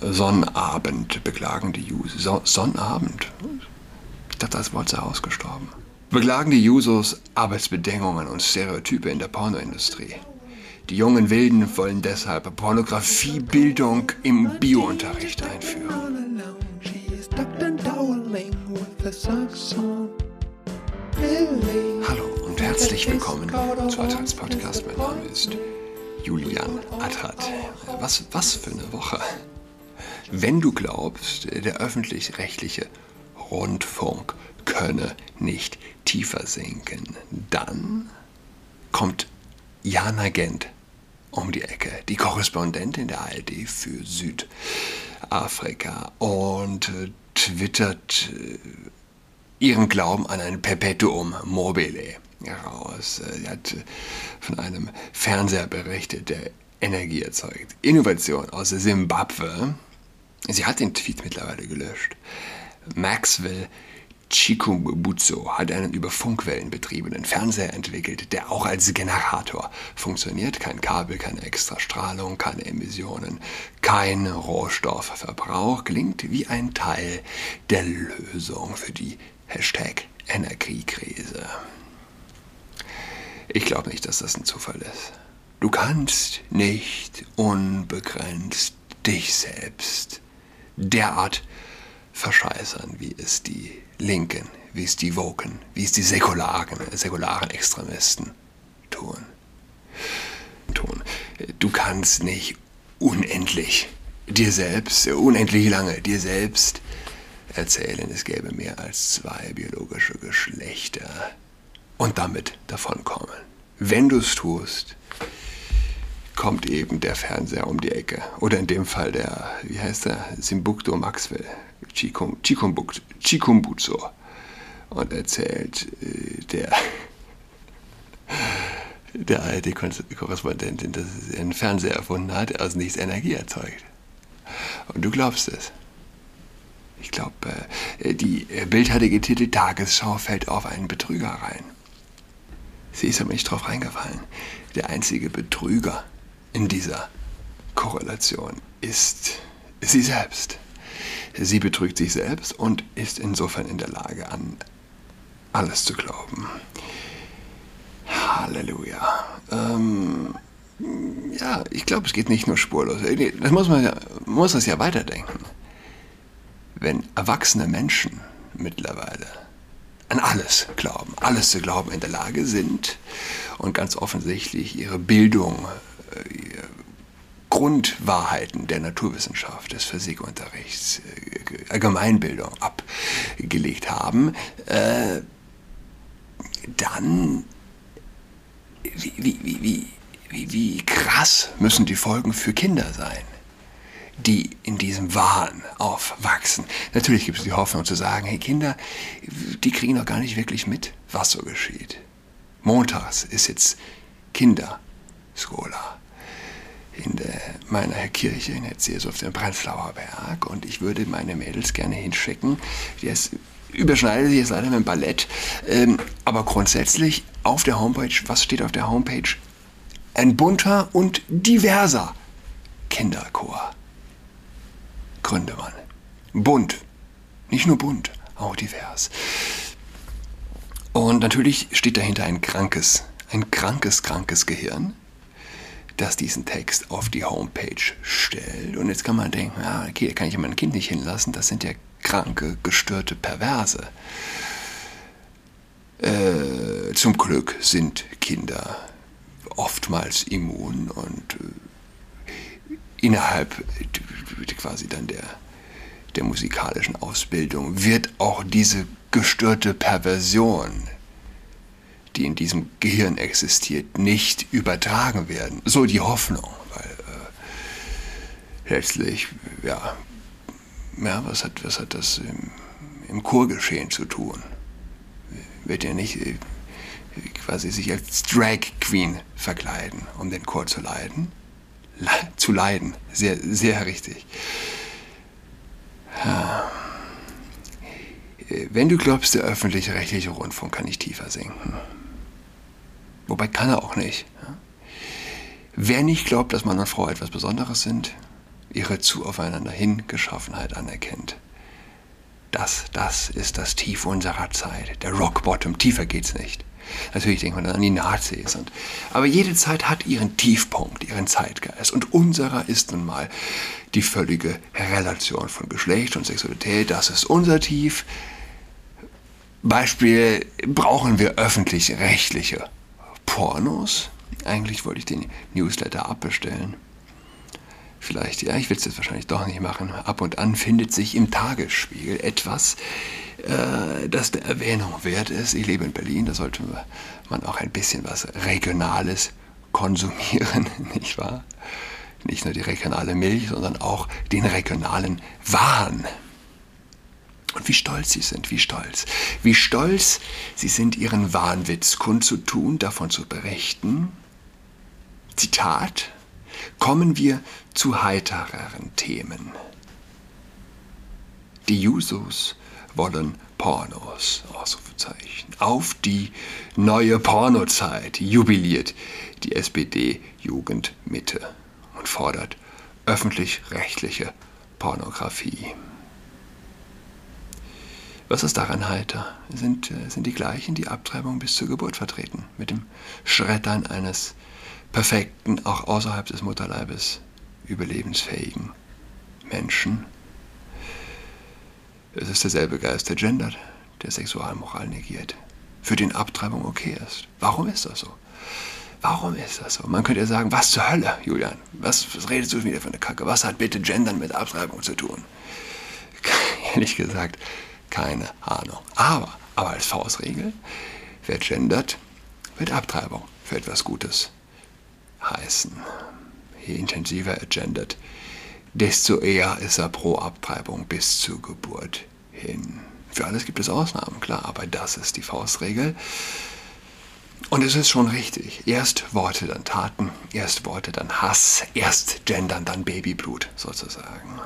Sonnabend beklagen die Jusos. So Sonnabend? Ich dachte, das Wort sei ausgestorben. Beklagen die Jusos Arbeitsbedingungen und Stereotype in der Pornoindustrie. Die jungen Wilden wollen deshalb Pornografiebildung im Biounterricht einführen. Hallo und herzlich willkommen zu Adrats Podcast. Mein Name ist Julian Adrat. Was, was für eine Woche. Wenn du glaubst, der öffentlich-rechtliche Rundfunk könne nicht tiefer sinken, dann kommt Jana Gent um die Ecke, die Korrespondentin der ARD für Südafrika und twittert äh, ihren Glauben an ein Perpetuum mobile heraus. Sie hat von einem Fernseher berichtet, der Energie erzeugt. Innovation aus Simbabwe Sie hat den Tweet mittlerweile gelöscht. Maxwell Chikumbutsu hat einen über Funkwellen betriebenen Fernseher entwickelt, der auch als Generator funktioniert. Kein Kabel, keine Extrastrahlung, keine Emissionen, kein Rohstoffverbrauch. Klingt wie ein Teil der Lösung für die Hashtag Energiekrise. Ich glaube nicht, dass das ein Zufall ist. Du kannst nicht unbegrenzt dich selbst derart verscheißern, wie es die Linken, wie es die Woken, wie es die säkularen, säkularen Extremisten tun. tun. Du kannst nicht unendlich dir selbst, unendlich lange dir selbst erzählen, es gäbe mehr als zwei biologische Geschlechter und damit davonkommen. Wenn du es tust, kommt eben der Fernseher um die Ecke. Oder in dem Fall der, wie heißt der, Simbukdo Maxwell, Chikumbutsu. Und erzählt äh, der, der ARD-Korrespondentin, dass er einen Fernseher erfunden hat, der aus nichts Energie erzeugt. Und du glaubst es. Ich glaube, äh, die Bild hatte getitelt, Tagesschau fällt auf einen Betrüger rein. Sie ist aber nicht drauf reingefallen. Der einzige Betrüger in dieser Korrelation ist sie selbst. Sie betrügt sich selbst und ist insofern in der Lage, an alles zu glauben. Halleluja. Ähm, ja, ich glaube, es geht nicht nur spurlos. Das muss man ja, muss das ja weiterdenken. Wenn erwachsene Menschen mittlerweile an alles glauben, alles zu glauben in der Lage sind und ganz offensichtlich ihre Bildung äh, Grundwahrheiten der Naturwissenschaft, des Physikunterrichts, äh, Allgemeinbildung abgelegt haben, äh, dann wie, wie, wie, wie, krass müssen die Folgen für Kinder sein, die in diesem Wahn aufwachsen. Natürlich gibt es die Hoffnung zu sagen, hey Kinder, die kriegen doch gar nicht wirklich mit, was so geschieht. Montags ist jetzt Kinderskola in der, meiner Kirche in Herziers auf dem Prenzlauer Berg und ich würde meine Mädels gerne hinschicken. Jetzt überschneide sich jetzt leider mit dem Ballett, ähm, aber grundsätzlich auf der Homepage, was steht auf der Homepage? Ein bunter und diverser Kinderchor. Gründe man. Bunt. Nicht nur bunt, auch divers. Und natürlich steht dahinter ein krankes, ein krankes, krankes Gehirn das diesen Text auf die Homepage stellt. Und jetzt kann man denken, ja, okay, da kann ich ja mein Kind nicht hinlassen, das sind ja kranke, gestörte Perverse. Äh, zum Glück sind Kinder oftmals immun und äh, innerhalb quasi dann der, der musikalischen Ausbildung wird auch diese gestörte Perversion die in diesem Gehirn existiert, nicht übertragen werden. So die Hoffnung, weil äh, letztlich, ja, ja was, hat, was hat das im, im Chorgeschehen zu tun? Wird ja nicht äh, quasi sich als Drag Queen verkleiden, um den Chor zu leiden? Le zu leiden, sehr, sehr richtig. Ja. Äh, wenn du glaubst, der öffentlich-rechtliche Rundfunk kann nicht tiefer sinken, Wobei kann er auch nicht. Wer nicht glaubt, dass Mann und Frau etwas Besonderes sind ihre zu aufeinander hingeschaffenheit anerkennt. Das, das ist das Tief unserer Zeit, der Rock Bottom, tiefer geht's nicht. Natürlich denkt man dann an die Nazis. Und, aber jede Zeit hat ihren Tiefpunkt, ihren Zeitgeist. Und unserer ist nun mal die völlige Relation von Geschlecht und Sexualität. Das ist unser Tief. Beispiel, brauchen wir öffentlich-rechtliche Pornos? Eigentlich wollte ich den Newsletter abbestellen. Vielleicht, ja, ich will es jetzt wahrscheinlich doch nicht machen. Ab und an findet sich im Tagesspiegel etwas, äh, das der Erwähnung wert ist. Ich lebe in Berlin, da sollte man auch ein bisschen was Regionales konsumieren, nicht wahr? Nicht nur die regionale Milch, sondern auch den regionalen Wahn. Und wie stolz sie sind, wie stolz. Wie stolz sie sind, ihren Wahnwitz kundzutun, davon zu berichten. Zitat, kommen wir zu heitereren Themen. Die Jusos wollen Pornos, Ausrufezeichen. Auf die neue Pornozeit jubiliert die SPD-Jugendmitte und fordert öffentlich-rechtliche Pornografie. Was ist daran heiter? Sind, äh, sind die gleichen, die Abtreibung bis zur Geburt vertreten, mit dem Schreddern eines perfekten, auch außerhalb des Mutterleibes überlebensfähigen Menschen. Es ist derselbe Geist, der gendert, der Sexualmoral negiert, für den Abtreibung okay ist. Warum ist das so? Warum ist das so? Man könnte ja sagen, was zur Hölle, Julian? Was, was redest du wieder für eine Kacke? Was hat bitte Gendern mit Abtreibung zu tun? Ehrlich gesagt, keine Ahnung. Aber, aber als Faustregel, wer gendert, wird Abtreibung für etwas Gutes heißen. Je intensiver er gendert, desto eher ist er pro Abtreibung bis zur Geburt hin. Für alles gibt es Ausnahmen, klar, aber das ist die Faustregel. Und es ist schon richtig. Erst Worte, dann Taten, erst Worte, dann Hass, erst Gendern, dann Babyblut sozusagen.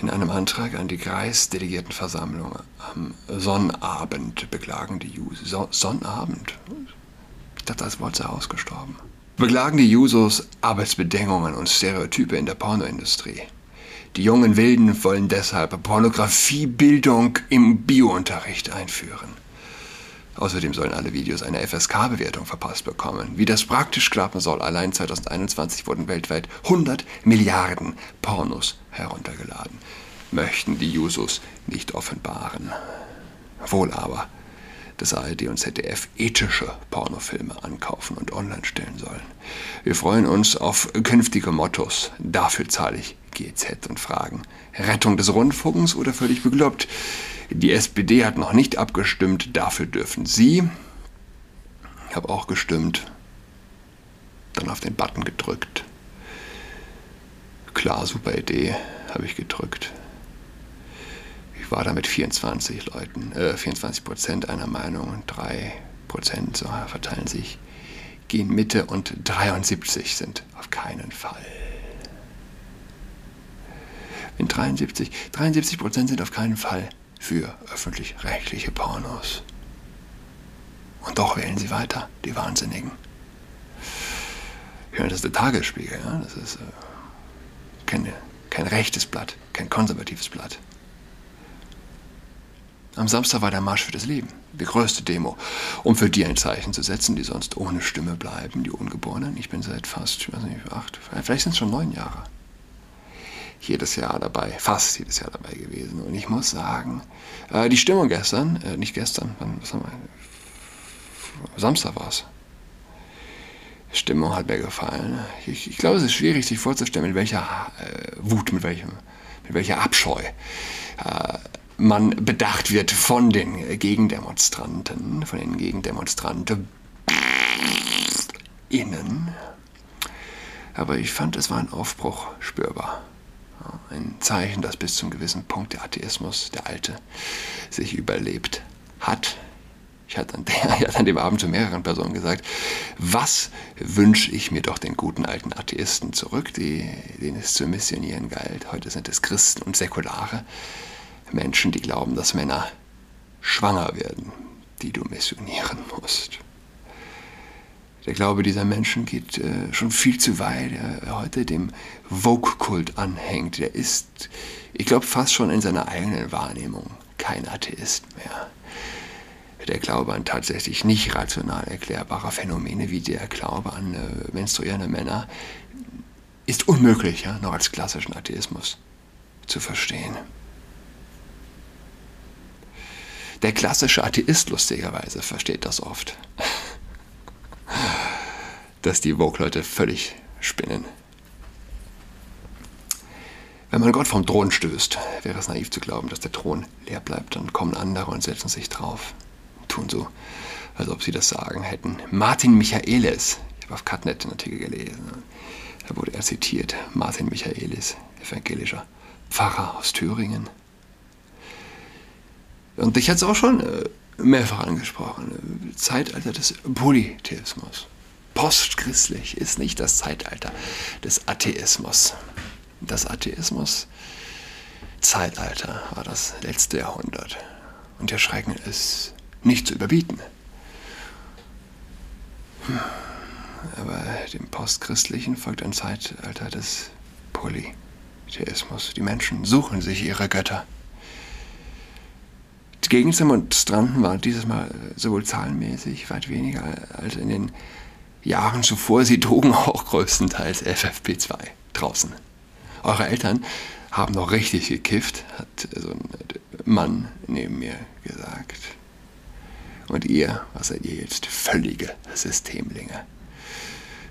In einem Antrag an die Kreisdelegiertenversammlung am Sonnabend beklagen die Jusos. So Sonnabend? Ich dachte, das Wort sei ausgestorben. Beklagen die Jusos Arbeitsbedingungen und Stereotype in der Pornoindustrie. Die jungen Wilden wollen deshalb Pornografiebildung im Biounterricht einführen. Außerdem sollen alle Videos eine FSK-Bewertung verpasst bekommen. Wie das praktisch klappen soll, allein 2021 wurden weltweit 100 Milliarden Pornos heruntergeladen. Möchten die Jusos nicht offenbaren. Wohl aber, dass ARD und ZDF ethische Pornofilme ankaufen und online stellen sollen. Wir freuen uns auf künftige Mottos. Dafür zahle ich GZ und fragen. Rettung des Rundfunks oder völlig begloppt? Die SPD hat noch nicht abgestimmt, dafür dürfen Sie. Ich habe auch gestimmt, dann auf den Button gedrückt. Klar, super Idee, habe ich gedrückt. Ich war da mit 24 Leuten, äh, 24 Prozent einer Meinung, 3 Prozent so, verteilen sich, gehen Mitte und 73 sind auf keinen Fall. In 73, 73 Prozent sind auf keinen Fall für öffentlich-rechtliche Pornos. Und doch wählen sie weiter, die Wahnsinnigen. Ja, das ist der Tagesspiegel, ja? das ist äh, kein, kein rechtes Blatt, kein konservatives Blatt. Am Samstag war der Marsch für das Leben, die größte Demo, um für die ein Zeichen zu setzen, die sonst ohne Stimme bleiben, die Ungeborenen. Ich bin seit fast, ich weiß nicht, acht, vielleicht sind es schon neun Jahre jedes Jahr dabei, fast jedes Jahr dabei gewesen. Und ich muss sagen, äh, die Stimmung gestern, äh, nicht gestern, was haben wir? Samstag war es. Stimmung hat mir gefallen. Ich, ich, glaube, es ist schwierig, sich vorzustellen, mit welcher äh, Wut, mit, welchem, mit welcher Abscheu man bedacht wird von den Gegendemonstranten, von den Gegendemonstranten innen. Aber ich fand, es war ein Aufbruch spürbar. Ein Zeichen, dass bis zum gewissen Punkt der Atheismus, der alte, sich überlebt hat. Ich hatte an, der, an dem Abend zu mehreren Personen gesagt, was wünsche ich mir doch den guten alten Atheisten zurück, die, denen es zu missionieren galt. Heute sind es Christen und säkulare Menschen, die glauben, dass Männer schwanger werden, die du missionieren musst. Der Glaube dieser Menschen geht äh, schon viel zu weit, der heute dem Vogue-Kult anhängt. Der ist, ich glaube, fast schon in seiner eigenen Wahrnehmung kein Atheist mehr. Der Glaube an tatsächlich nicht rational erklärbare Phänomene wie der Glaube an äh, menstruierende Männer ist unmöglich, ja, noch als klassischen Atheismus zu verstehen. Der klassische Atheist, lustigerweise, versteht das oft. Dass die Vogue-Leute völlig spinnen. Wenn man Gott vom Thron stößt, wäre es naiv zu glauben, dass der Thron leer bleibt. Dann kommen andere und setzen sich drauf. Tun so, als ob sie das Sagen hätten. Martin Michaelis, ich habe auf Cutnet den Artikel gelesen, da wurde er zitiert. Martin Michaelis, evangelischer Pfarrer aus Thüringen. Und ich hatte es auch schon äh, mehrfach angesprochen. Zeitalter des Polytheismus. Postchristlich ist nicht das Zeitalter des Atheismus. Das Atheismus-Zeitalter war das letzte Jahrhundert. Und der Schrecken ist nicht zu überbieten. Hm. Aber dem Postchristlichen folgt ein Zeitalter des Polytheismus. Die Menschen suchen sich ihre Götter. Die Gegendemonstranten waren dieses Mal sowohl zahlenmäßig weit weniger als in den Jahren zuvor. Sie trugen auch größtenteils FFP2 draußen. Eure Eltern haben noch richtig gekifft, hat so ein Mann neben mir gesagt. Und ihr, was seid ihr jetzt? Völlige Systemlinge.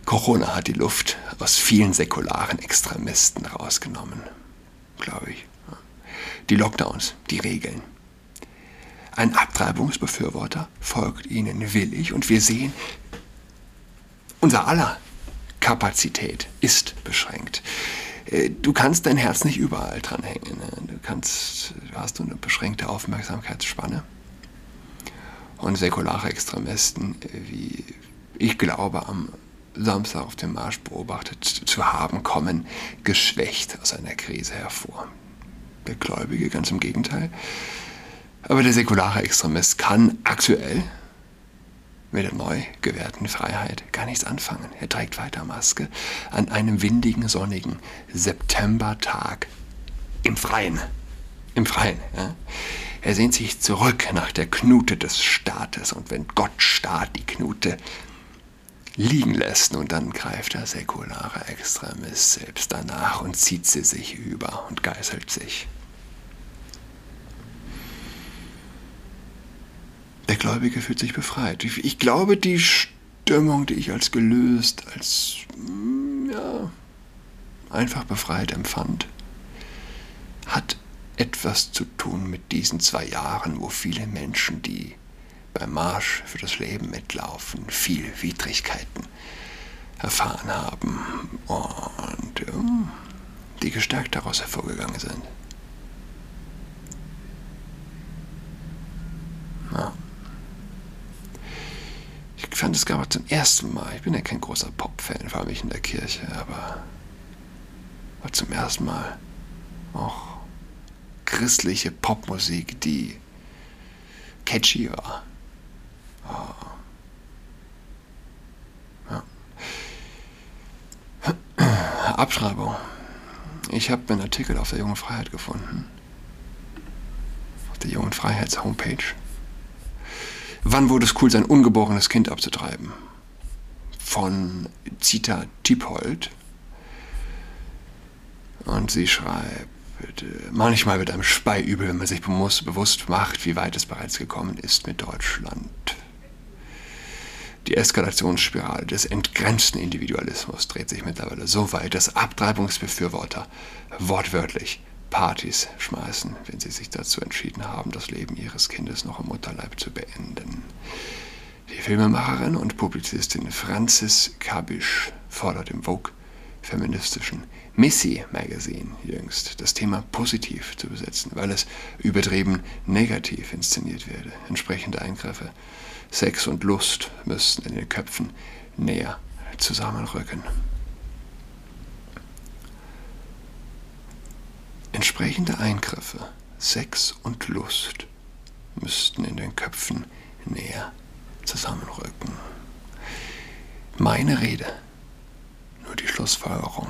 Corona hat die Luft aus vielen säkularen Extremisten rausgenommen, glaube ich. Die Lockdowns, die Regeln, ein Abtreibungsbefürworter folgt ihnen willig und wir sehen, unser aller Kapazität ist beschränkt. Äh, du kannst dein Herz nicht überall dranhängen. Ne? Du kannst, hast du eine beschränkte Aufmerksamkeitsspanne. Und säkulare Extremisten, äh, wie ich glaube, am Samstag auf dem Marsch beobachtet zu haben, kommen geschwächt aus einer Krise hervor. Der Gläubige, ganz im Gegenteil, aber der säkulare Extremist kann aktuell mit der neu gewährten Freiheit gar nichts anfangen. Er trägt weiter Maske an einem windigen, sonnigen Septembertag im Freien. Im Freien. Ja? Er sehnt sich zurück nach der Knute des Staates und wenn Gott Staat die Knute liegen lässt, nun dann greift der säkulare Extremist selbst danach und zieht sie sich über und geißelt sich. Der Gläubige fühlt sich befreit. Ich glaube, die Stimmung, die ich als gelöst, als mm, ja, einfach befreit empfand, hat etwas zu tun mit diesen zwei Jahren, wo viele Menschen, die beim Marsch für das Leben mitlaufen, viel Widrigkeiten erfahren haben und ja, die gestärkt daraus hervorgegangen sind. Ich fand es gerade zum ersten Mal, ich bin ja kein großer Pop-Fan, vor allem nicht in der Kirche, aber war zum ersten Mal auch christliche Popmusik, die catchy war. Oh. Ja. Abschreibung. Ich habe einen Artikel auf der Jungen Freiheit gefunden. Auf der Jungen Freiheits Homepage. Wann wurde es cool, sein ungeborenes Kind abzutreiben? Von Zita Tippold. Und sie schreibt, manchmal wird einem Spei übel, wenn man sich bewusst macht, wie weit es bereits gekommen ist mit Deutschland. Die Eskalationsspirale des entgrenzten Individualismus dreht sich mittlerweile so weit, dass Abtreibungsbefürworter wortwörtlich Partys schmeißen, wenn sie sich dazu entschieden haben, das Leben ihres Kindes noch im Mutterleib zu beenden. Die Filmemacherin und Publizistin Frances Kabisch fordert im Vogue feministischen Missy Magazine jüngst das Thema positiv zu besetzen, weil es übertrieben negativ inszeniert werde. Entsprechende Eingriffe, Sex und Lust müssten in den Köpfen näher zusammenrücken. Entsprechende Eingriffe, Sex und Lust, müssten in den Köpfen näher zusammenrücken. Meine Rede, nur die Schlussfolgerung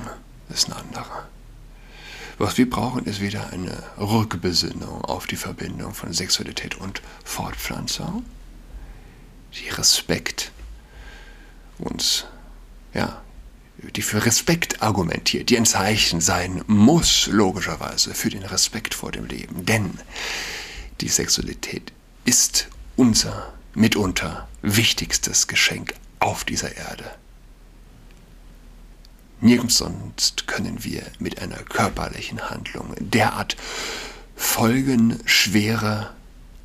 ist eine andere. Was wir brauchen, ist wieder eine Rückbesinnung auf die Verbindung von Sexualität und Fortpflanzung, die Respekt uns, ja, die für Respekt argumentiert, die ein Zeichen sein muss, logischerweise, für den Respekt vor dem Leben. Denn die Sexualität ist unser mitunter wichtigstes Geschenk auf dieser Erde. Nirgends sonst können wir mit einer körperlichen Handlung derart folgenschwere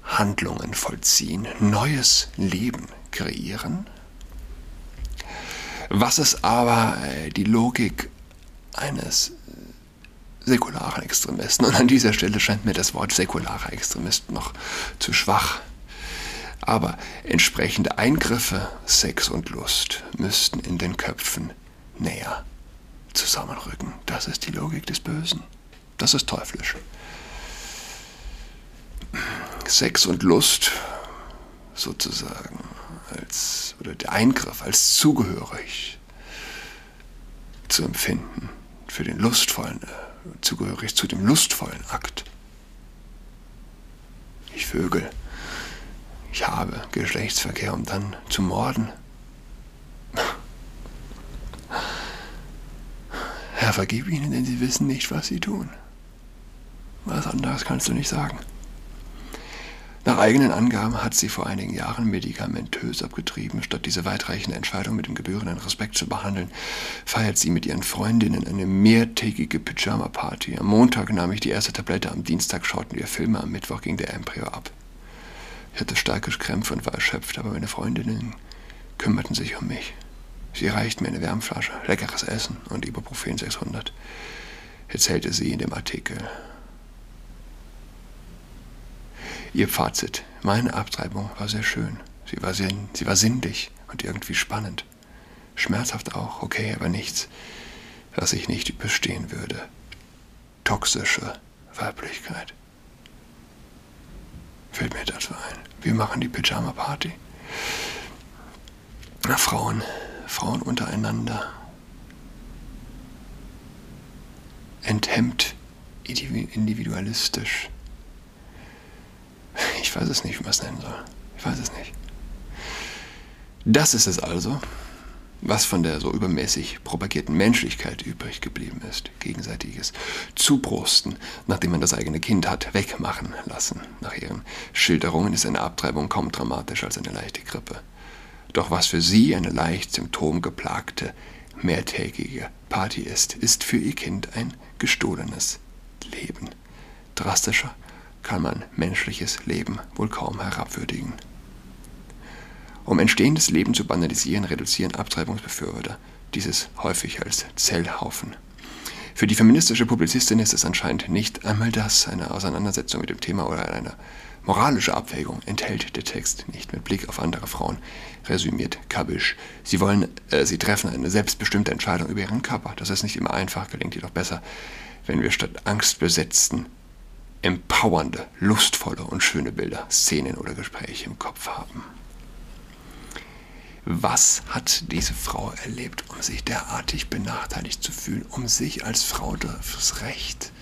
Handlungen vollziehen, neues Leben kreieren. Was ist aber äh, die Logik eines säkularen Extremisten? Und an dieser Stelle scheint mir das Wort säkularer Extremist noch zu schwach. Aber entsprechende Eingriffe, Sex und Lust müssten in den Köpfen näher zusammenrücken. Das ist die Logik des Bösen. Das ist teuflisch. Sex und Lust sozusagen als oder der Eingriff als zugehörig zu empfinden für den lustvollen zugehörig zu dem lustvollen Akt. Ich vögel. Ich habe Geschlechtsverkehr, um dann zu morden. Herr, vergib ihnen, denn sie wissen nicht, was sie tun. Was anderes kannst du nicht sagen. Nach eigenen Angaben hat sie vor einigen Jahren medikamentös abgetrieben. Statt diese weitreichende Entscheidung mit dem gebührenden Respekt zu behandeln, feiert sie mit ihren Freundinnen eine mehrtägige Pyjama-Party. Am Montag nahm ich die erste Tablette, am Dienstag schauten wir Filme, am Mittwoch ging der Embryo ab. Ich hatte starke Krämpfe und war erschöpft, aber meine Freundinnen kümmerten sich um mich. Sie reichten mir eine Wärmflasche, leckeres Essen und Ibuprofen 600, erzählte sie in dem Artikel. Ihr Fazit. Meine Abtreibung war sehr schön. Sie war, sehr, sie war sinnlich und irgendwie spannend. Schmerzhaft auch, okay, aber nichts, was ich nicht überstehen würde. Toxische Weiblichkeit. Fällt mir dazu ein. Wir machen die Pyjama-Party. Frauen Frauen untereinander enthemmt, individualistisch. Ich weiß es nicht, wie man es nennen soll. Ich weiß es nicht. Das ist es also, was von der so übermäßig propagierten Menschlichkeit übrig geblieben ist. Gegenseitiges Zubrusten, nachdem man das eigene Kind hat wegmachen lassen. Nach ihren Schilderungen ist eine Abtreibung kaum dramatischer als eine leichte Grippe. Doch was für sie eine leicht symptomgeplagte, mehrtägige Party ist, ist für ihr Kind ein gestohlenes Leben. Drastischer kann man menschliches Leben wohl kaum herabwürdigen. Um entstehendes Leben zu banalisieren, reduzieren Abtreibungsbefürworter dieses häufig als Zellhaufen. Für die feministische Publizistin ist es anscheinend nicht einmal das, eine Auseinandersetzung mit dem Thema oder eine moralische Abwägung enthält der Text nicht mit Blick auf andere Frauen, resümiert Kabisch. Sie wollen, äh, sie treffen eine selbstbestimmte Entscheidung über ihren Körper. Das ist nicht immer einfach, gelingt jedoch besser, wenn wir statt angstbesetzten, empowernde, lustvolle und schöne Bilder, Szenen oder Gespräche im Kopf haben. Was hat diese Frau erlebt, um sich derartig benachteiligt zu fühlen, um sich als Frau das Recht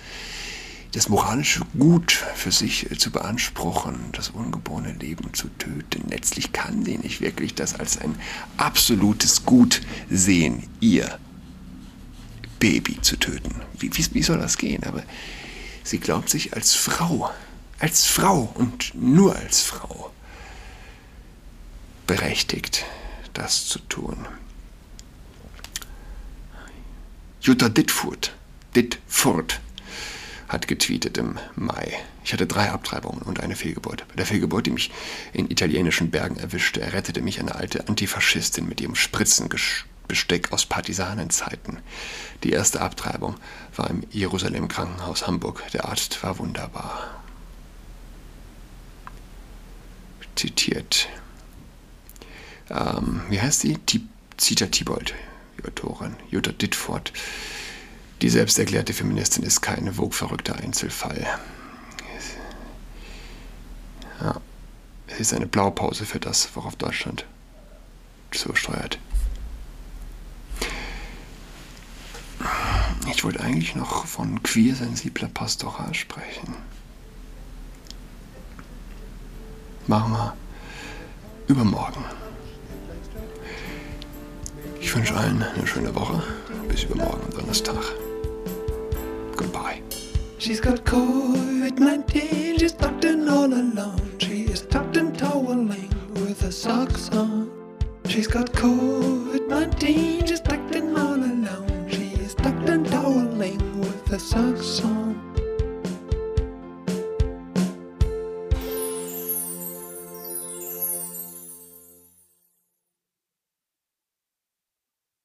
das moralische Gut für sich zu beanspruchen, das ungeborene Leben zu töten. Letztlich kann sie nicht wirklich das als ein absolutes Gut sehen, ihr Baby zu töten. Wie, wie, wie soll das gehen? Aber sie glaubt sich als Frau, als Frau und nur als Frau berechtigt, das zu tun. Jutta Dittfurt, Dittfurt hat getweetet im Mai. Ich hatte drei Abtreibungen und eine Fehlgeburt. Bei der Fehlgeburt, die mich in italienischen Bergen erwischte, errettete mich eine alte Antifaschistin mit ihrem Spritzenbesteck aus Partisanenzeiten. Die erste Abtreibung war im Jerusalem Krankenhaus Hamburg. Der Arzt war wunderbar. Zitiert. Ähm, wie heißt sie? Zita Tibold, die Autorin. Jutta Dittfort. Die selbsterklärte Feministin ist keine wogverrückter Einzelfall. Ja, es ist eine Blaupause für das, worauf Deutschland so Ich wollte eigentlich noch von queersensibler Pastoral sprechen. Machen wir übermorgen. Ich wünsche allen eine schöne Woche. Bis übermorgen, Donnerstag. Goodbye. She's got COVID-19, she's tucked in all alone. She is tucked in toweling with her socks on. She's got COVID-19, she's